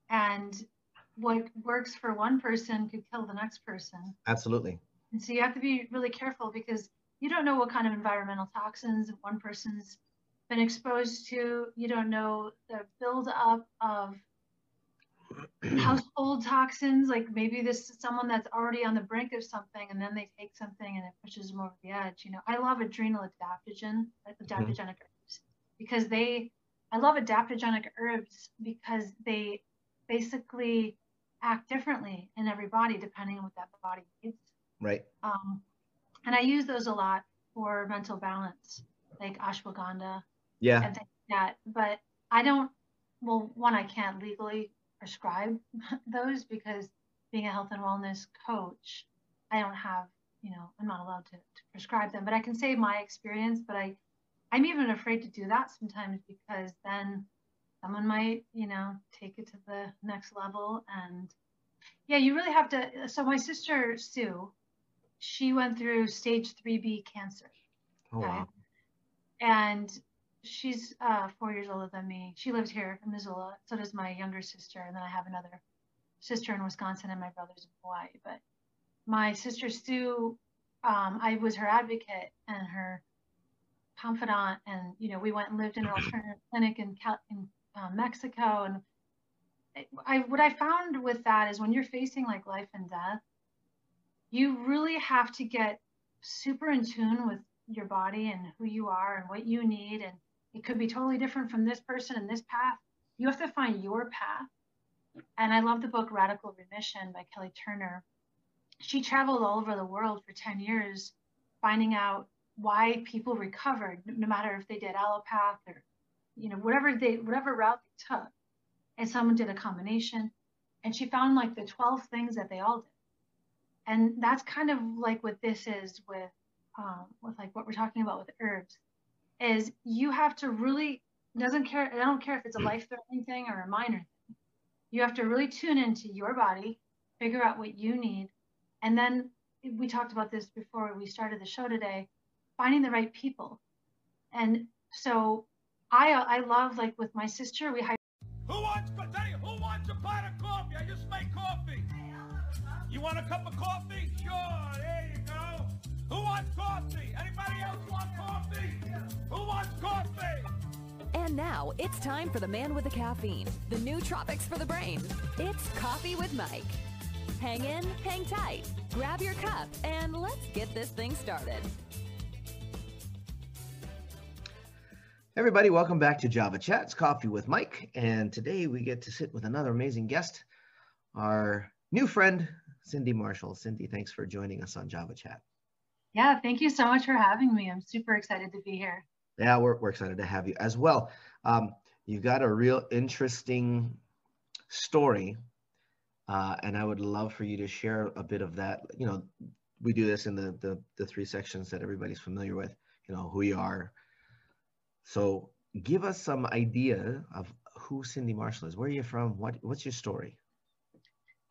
and what works for one person could kill the next person. Absolutely. And so you have to be really careful because you don't know what kind of environmental toxins one person's been exposed to. You don't know the buildup of household toxins. Like maybe this is someone that's already on the brink of something and then they take something and it pushes them over the edge. You know, I love adrenal adaptogen, adaptogenic mm-hmm. herbs because they, I love adaptogenic herbs because they basically act differently in every body depending on what that body needs. Right. Um, and I use those a lot for mental balance, like ashwagandha. Yeah. And things like that. But I don't, well, one, I can't legally prescribe <laughs> those because being a health and wellness coach, I don't have, you know, I'm not allowed to, to prescribe them. But I can say my experience, but I, I'm even afraid to do that sometimes because then someone might, you know, take it to the next level. And yeah, you really have to. So my sister Sue, she went through stage 3B cancer. Oh, okay? wow. And she's uh, four years older than me. She lives here in Missoula. So does my younger sister. And then I have another sister in Wisconsin and my brother's in Hawaii. But my sister Sue, um, I was her advocate and her confidant. And, you know, we went and lived in an alternative <clears throat> clinic in, Cal- in uh, Mexico. And I, what I found with that is when you're facing like life and death, you really have to get super in tune with your body and who you are and what you need. And it could be totally different from this person and this path. You have to find your path. And I love the book Radical Remission by Kelly Turner. She traveled all over the world for 10 years, finding out why people recovered, no matter if they did allopath or, you know, whatever they, whatever route they took. And someone did a combination. And she found like the 12 things that they all did. And that's kind of like what this is with um, with like what we're talking about with herbs is you have to really doesn't care I don't care if it's a hmm. life threatening thing or a minor thing. You have to really tune into your body, figure out what you need, and then we talked about this before we started the show today, finding the right people. And so I I love like with my sister we hired Who wants who wants a pot of coffee? I just made coffee. You want a cup of coffee? Sure, there you go. Who wants coffee? Anybody else want coffee? Who wants coffee? And now it's time for the man with the caffeine, the nootropics for the brain. It's Coffee with Mike. Hang in, hang tight, grab your cup, and let's get this thing started. Everybody, welcome back to Java Chats Coffee with Mike. And today we get to sit with another amazing guest, our new friend, Cindy Marshall. Cindy, thanks for joining us on Java Chat. Yeah, thank you so much for having me. I'm super excited to be here. Yeah, we're, we're excited to have you as well. Um, you've got a real interesting story, uh, and I would love for you to share a bit of that. You know, we do this in the, the, the three sections that everybody's familiar with, you know, who you are. So give us some idea of who Cindy Marshall is. Where are you from? What, what's your story?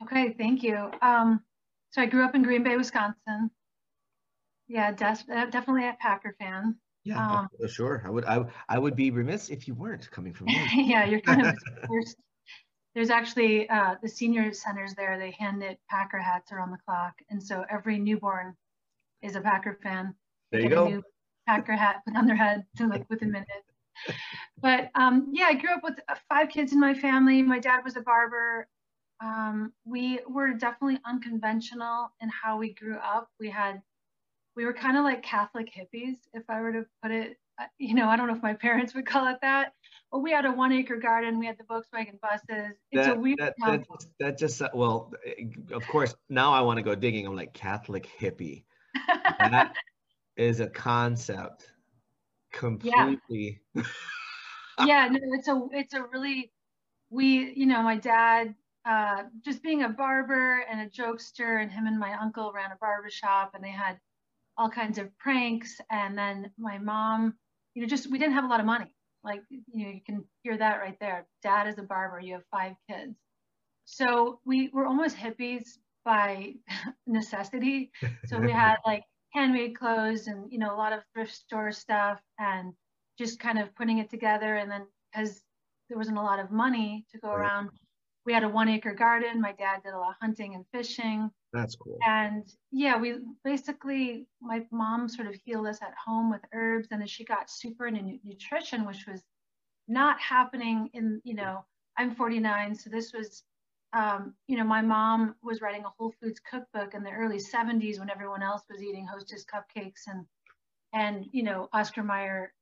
Okay, thank you. Um, so I grew up in Green Bay, Wisconsin. Yeah, des- uh, definitely a Packer fan. Yeah, um, sure. I would. I I would be remiss if you weren't coming from <laughs> me. yeah, you're kind of <laughs> first. There's actually uh, the senior centers there. They hand knit Packer hats around the clock, and so every newborn is a Packer fan. There you go. Packer hat put on their head <laughs> to like within minutes. But um, yeah, I grew up with uh, five kids in my family. My dad was a barber um, we were definitely unconventional in how we grew up. We had, we were kind of like Catholic hippies, if I were to put it. Uh, you know, I don't know if my <laughs> parents would call it that, but we had a one acre garden. We had the Volkswagen buses. It's that, a weird. That, that, that, just, well, of course, now I want to go digging. I'm like Catholic hippie. that <laughs> is a concept completely. Yeah. <laughs> yeah, no, it's a, it's a really, we, you know, my dad uh, just being a barber and a jokester, and him and my uncle ran a barber shop, and they had all kinds of pranks. And then my mom, you know, just we didn't have a lot of money. Like, you know, you can hear that right there. Dad is a barber. You have five kids. So we were almost hippies by <laughs> necessity. So we had <laughs> like handmade clothes and, you know, a lot of thrift store stuff and just kind of putting it together. And then because there wasn't a lot of money to go right. around, we had a one acre garden. My dad did a lot of hunting and fishing. That's cool. And yeah, we basically, my mom sort of healed us at home with herbs. And then she got super into nutrition, which was not happening in, you know, I'm 49. So this was, um, you know, my mom was writing a Whole Foods cookbook in the early 70s when everyone else was eating Hostess cupcakes and, and, you know, Oscar Mayer,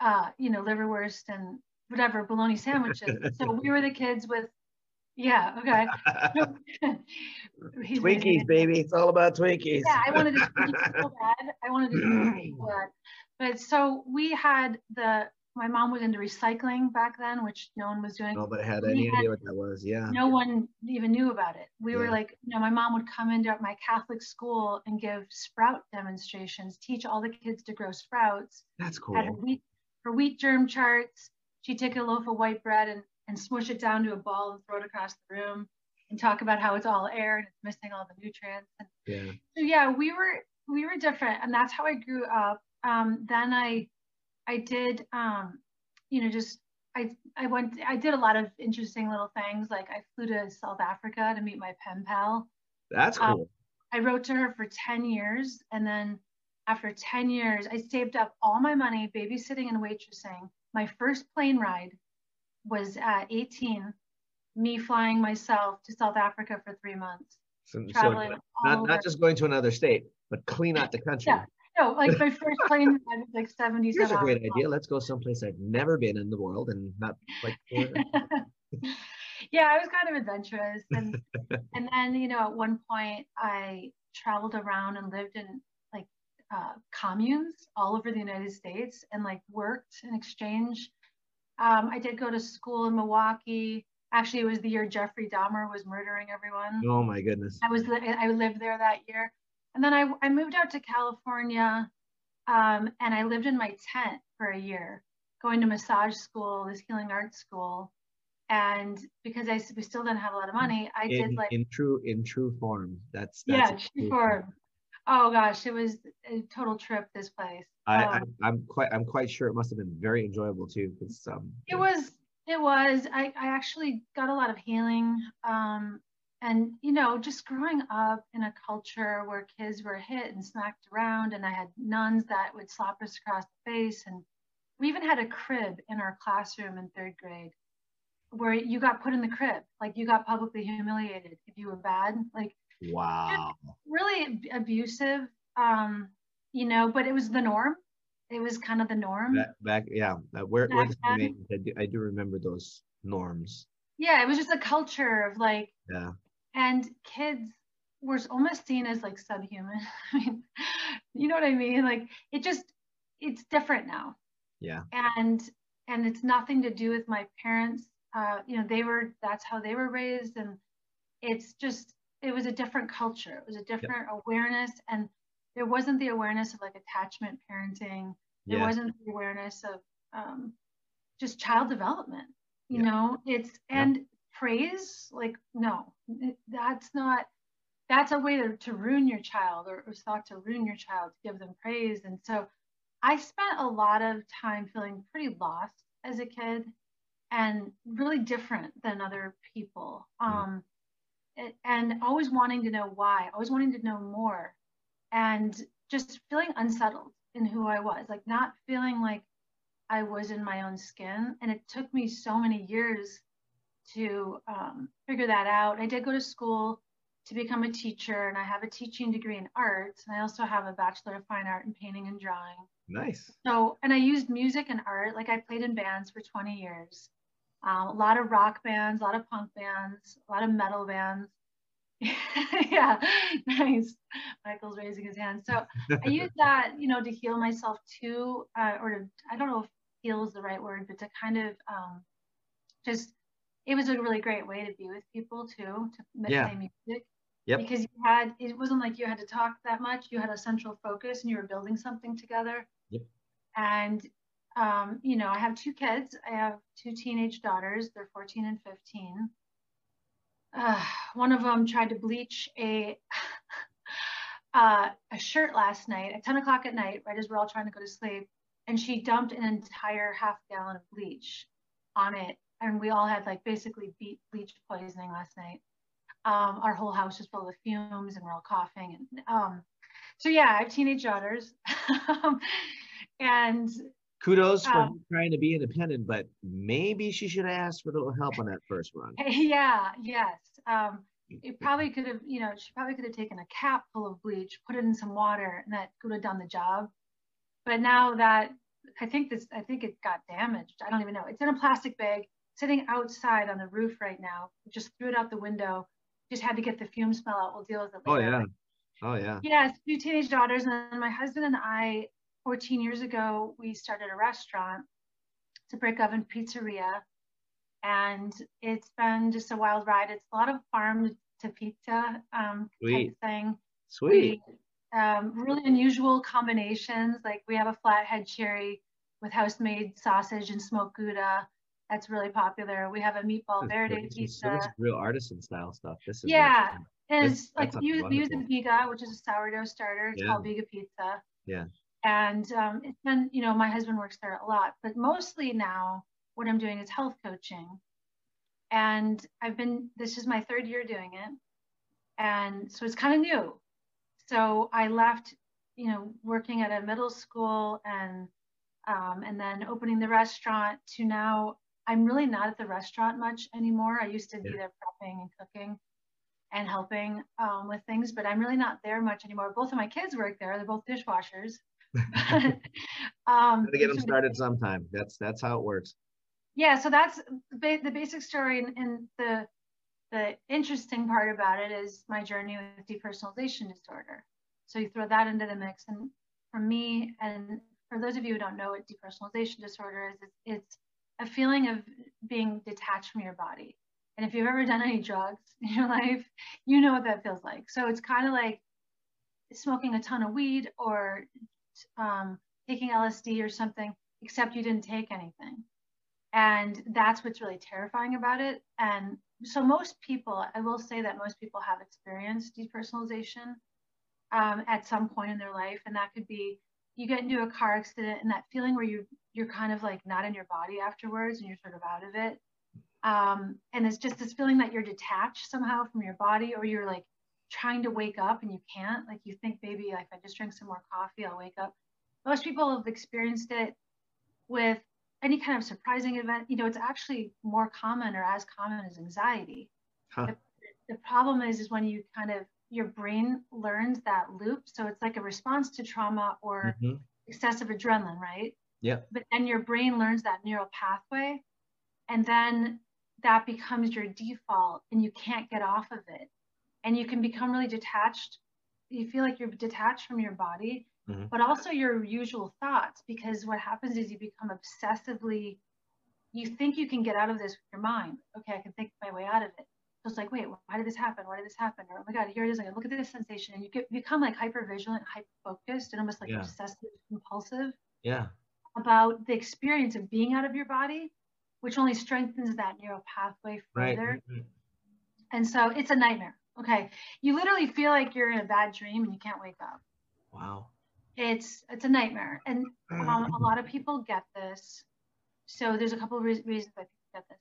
uh, you know, liverwurst and whatever bologna sandwiches. <laughs> so we were the kids with yeah. Okay. <laughs> Twinkies, baby. It's all about Twinkies. Yeah, I wanted to <laughs> so bad. I wanted to so <clears throat> bad. But so we had the my mom was into recycling back then, which no one was doing. Nobody had any had, idea what that was. Yeah. No one even knew about it. We yeah. were like, you know, my mom would come into my Catholic school and give sprout demonstrations, teach all the kids to grow sprouts. That's cool. Had wheat, for wheat germ charts. She'd take a loaf of white bread and and smush it down to a ball and throw it across the room and talk about how it's all air and it's missing all the nutrients. And yeah. So yeah, we were we were different, and that's how I grew up. Um, then I I did um, you know just I I went I did a lot of interesting little things like I flew to South Africa to meet my pen pal. That's um, cool. Um, I wrote to her for 10 years and then after 10 years I saved up all my money babysitting and waitressing. My first plane ride was at 18, me flying myself to South Africa for three months. So, traveling so not, not just going to another state, but clean out the country. Yeah. No, like my first plane <laughs> was like 70 Here's a great idea. Let's go someplace I've never been in the world and not like. <laughs> yeah, I was kind of adventurous, and <laughs> and then you know at one point I traveled around and lived in like uh, communes all over the United States and like worked in exchange. Um, I did go to school in Milwaukee. Actually, it was the year Jeffrey Dahmer was murdering everyone. Oh my goodness. I was I lived there that year. And then I, I moved out to California um, and I lived in my tent for a year, going to massage school, this healing arts school. And because I we still didn't have a lot of money, I in, did like in true in true form. That's, that's yeah, true form. form. Oh gosh, it was a total trip. This place. I, um, I am quite I'm quite sure it must have been very enjoyable too. Because um, it was it was. I I actually got a lot of healing. Um, and you know just growing up in a culture where kids were hit and smacked around and i had nuns that would slap us across the face and we even had a crib in our classroom in third grade where you got put in the crib like you got publicly humiliated if you were bad like wow really abusive um you know but it was the norm it was kind of the norm back, back yeah uh, where, where I, do, I do remember those norms yeah it was just a culture of like yeah and kids were almost seen as like subhuman. <laughs> I mean, you know what I mean? Like it just it's different now. Yeah. And and it's nothing to do with my parents. Uh, you know, they were that's how they were raised, and it's just it was a different culture. It was a different yep. awareness, and there wasn't the awareness of like attachment parenting. There yeah. wasn't the awareness of um, just child development. You yep. know, it's and yep praise like no that's not that's a way to, to ruin your child or, it was thought to ruin your child to give them praise and so i spent a lot of time feeling pretty lost as a kid and really different than other people mm-hmm. um, and always wanting to know why always wanting to know more and just feeling unsettled in who i was like not feeling like i was in my own skin and it took me so many years to um, figure that out. I did go to school to become a teacher, and I have a teaching degree in arts, and I also have a bachelor of fine art in painting and drawing. Nice. So, and I used music and art. Like I played in bands for 20 years. Um, a lot of rock bands, a lot of punk bands, a lot of metal bands. <laughs> yeah, nice. Michael's raising his hand. So I <laughs> use that, you know, to heal myself too, uh, or to, I don't know if heal is the right word, but to kind of um, just it was a really great way to be with people too, to yeah. play music. Yep. Because you had, it wasn't like you had to talk that much. You had a central focus and you were building something together. Yep. And, um, you know, I have two kids. I have two teenage daughters. They're 14 and 15. Uh, one of them tried to bleach a <laughs> uh, a shirt last night at 10 o'clock at night, right as we're all trying to go to sleep, and she dumped an entire half gallon of bleach on it and we all had like basically bleach poisoning last night. Um, our whole house was full of fumes and we're all coughing. And um, so yeah, I have teenage daughters. <laughs> and kudos for um, trying to be independent, but maybe she should have asked for a little help on that first run. <laughs> Yeah, yes. Um, it probably could have, you know, she probably could have taken a cap full of bleach, put it in some water, and that could have done the job. But now that I think this, I think it got damaged. I don't even know. It's in a plastic bag sitting outside on the roof right now. Just threw it out the window. Just had to get the fume smell out. We'll deal with it oh, later. Oh yeah. Oh yeah. Yes, two teenage daughters, and my husband and I, 14 years ago, we started a restaurant. It's a brick oven pizzeria, and it's been just a wild ride. It's a lot of farm to pizza um, type thing. Sweet. We, um, really unusual combinations. Like we have a flathead cherry with house-made sausage and smoked gouda that's really popular. We have a meatball verde pizza. So this real artisan style stuff. This is yeah, and it's like we use, use a biga, which is a sourdough starter. It's yeah. called biga Pizza. Yeah. And um, it's been, you know, my husband works there a lot, but mostly now what I'm doing is health coaching. And I've been, this is my third year doing it. And so it's kind of new. So I left, you know, working at a middle school and um, and then opening the restaurant to now I'm really not at the restaurant much anymore. I used to be there prepping and cooking. and helping um, with things, but I'm really not there much anymore. Both of my kids work there; they're both dishwashers. <laughs> um, Gotta get them started sometime. That's that's how it works. Yeah, so that's the basic story, and, and the the interesting part about it is my journey with depersonalization disorder. So you throw that into the mix, and for me, and for those of you who don't know what depersonalization disorder is, it's, it's a feeling of being detached from your body. And if you've ever done any drugs <laughs> in your life, you know what that feels like. So it's kind of like smoking a ton of weed or um, taking LSD or something, except you didn't take anything. And that's what's really terrifying about it. And so most people, I will say that most people have experienced depersonalization um, at some point in their life, and that could be you get into a car accident and that feeling where you you're kind of like not in your body afterwards and you're sort of out of it. Um, and it's just this feeling that you're detached somehow from your body, or you're like trying to wake up and you can't. Like you think maybe like if I just drink some more coffee, I'll wake up. Most people have experienced it with any kind of surprising event. You know, it's actually more common or as common as anxiety. Huh. The, the problem is, is when you kind of your brain learns that loop. So it's like a response to trauma or mm-hmm. excessive adrenaline, right? Yeah. But then your brain learns that neural pathway, and then that becomes your default, and you can't get off of it. And you can become really detached. You feel like you're detached from your body, mm-hmm. but also your usual thoughts, because what happens is you become obsessively, you think you can get out of this with your mind. Okay, I can think my way out of it. So it's like, wait, why did this happen? Why did this happen? Or oh my God, here it is. Like, look at this sensation, and you get become like hyper vigilant, hyper focused, and almost like yeah. obsessive compulsive. Yeah. About the experience of being out of your body, which only strengthens that neural pathway further. Right. And so it's a nightmare. Okay, you literally feel like you're in a bad dream and you can't wake up. Wow. It's it's a nightmare, and um, a lot of people get this. So there's a couple of re- reasons why people get this.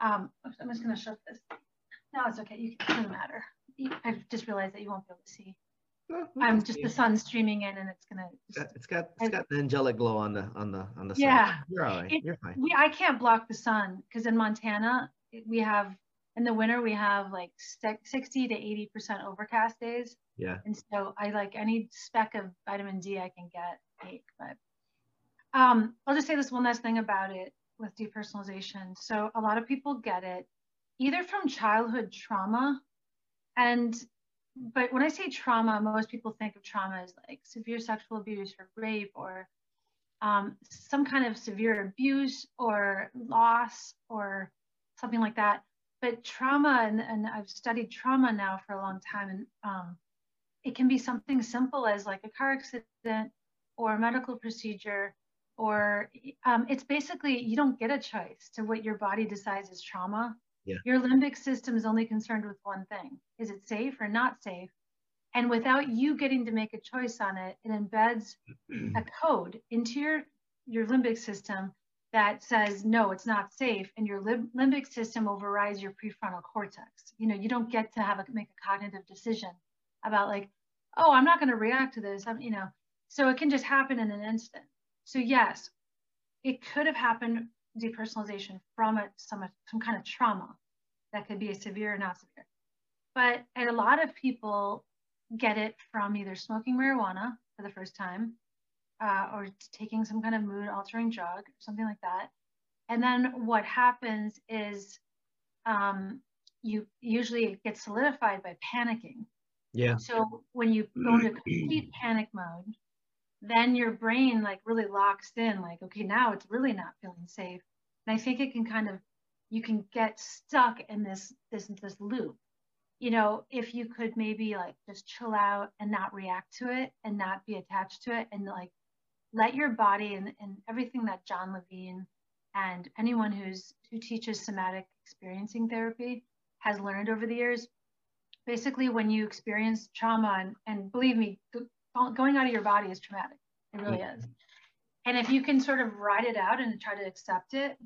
Um, I'm just gonna shut this. No, it's okay. You, it doesn't matter. I've just realized that you won't be able to see. I'm just the sun streaming in, and it's gonna. Just, it's got it's got an angelic glow on the on the on the sun. Yeah, you're all right. It, you're fine. We, I can't block the sun because in Montana we have in the winter we have like 60 to 80 percent overcast days. Yeah. And so I like any speck of vitamin D I can get take. But um, I'll just say this one last thing about it with depersonalization. So a lot of people get it either from childhood trauma and but when I say trauma, most people think of trauma as like severe sexual abuse or rape or um, some kind of severe abuse or loss or something like that. But trauma, and, and I've studied trauma now for a long time, and um, it can be something simple as like a car accident or a medical procedure, or um, it's basically you don't get a choice to what your body decides is trauma. Yeah. Your limbic system is only concerned with one thing is it safe or not safe? And without you getting to make a choice on it, it embeds <clears throat> a code into your, your limbic system that says, no, it's not safe. And your limbic system overrides your prefrontal cortex. You know, you don't get to have a, make a cognitive decision about like, oh, I'm not going to react to this. I'm, you know, so it can just happen in an instant. So yes, it could have happened depersonalization from a, some, some kind of trauma that could be a severe or not severe. But a lot of people get it from either smoking marijuana for the first time uh, or taking some kind of mood altering drug, something like that. And then what happens is um, you usually it gets solidified by panicking. Yeah. So when you go into <clears throat> complete panic mode, then your brain like really locks in, like, okay, now it's really not feeling safe. And I think it can kind of you can get stuck in this this this loop you know if you could maybe like just chill out and not react to it and not be attached to it and like let your body and, and everything that john levine and anyone who's who teaches somatic experiencing therapy has learned over the years basically when you experience trauma and, and believe me going out of your body is traumatic. It really mm-hmm. is. And if you can sort of ride it out and try to accept it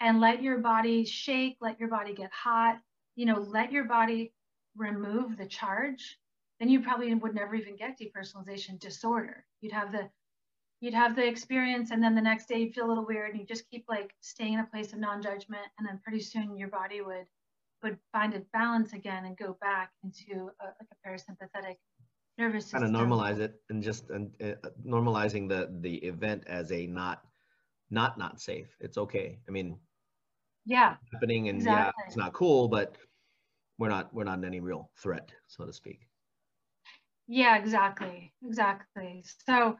and let your body shake, let your body get hot, you know, let your body remove the charge, then you probably would never even get depersonalization disorder. You'd have the you'd have the experience and then the next day you'd feel a little weird and you just keep like staying in a place of non-judgment and then pretty soon your body would would find a balance again and go back into a, like a parasympathetic nervous system. Kind of normalize it and just and uh, normalizing the the event as a not not not safe. It's okay. I mean, yeah, happening and exactly. yeah, it's not cool, but we're not we're not in any real threat, so to speak. Yeah, exactly, exactly. So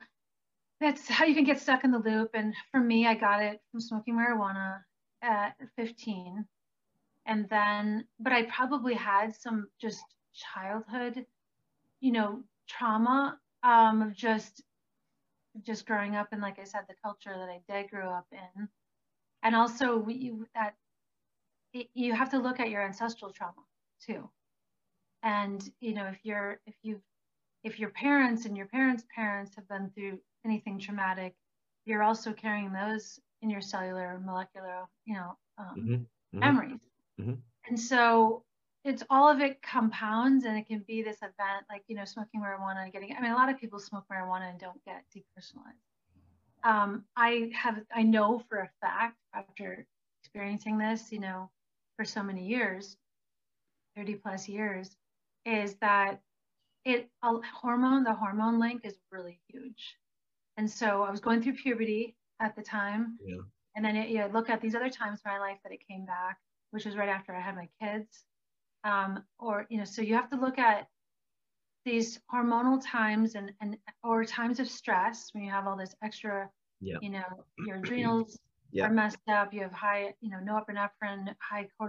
that's how you can get stuck in the loop. And for me, I got it from smoking marijuana at 15 and then but i probably had some just childhood you know trauma um of just just growing up in like i said the culture that i did grow up in. And also we, that it, you have to look at your ancestral trauma too. And you know if you're if you if your parents and your parents parents have been through anything traumatic you're also carrying those in your cellular molecular you know um, mm-hmm. Mm-hmm. memories Mm-hmm. And so it's all of it compounds and it can be this event like, you know, smoking marijuana and getting, I mean, a lot of people smoke marijuana and don't get depersonalized. Um, I have, I know for a fact after experiencing this, you know, for so many years, 30 plus years, is that it, a hormone, the hormone link is really huge. And so I was going through puberty at the time. Yeah. And then it, you know, look at these other times in my life that it came back which was right after I had my kids. Um, or, you know, so you have to look at these hormonal times and, and or times of stress when you have all this extra, yeah. you know, your <clears throat> adrenals yeah. are messed up, you have high, you know, no norepinephrine, high cortisol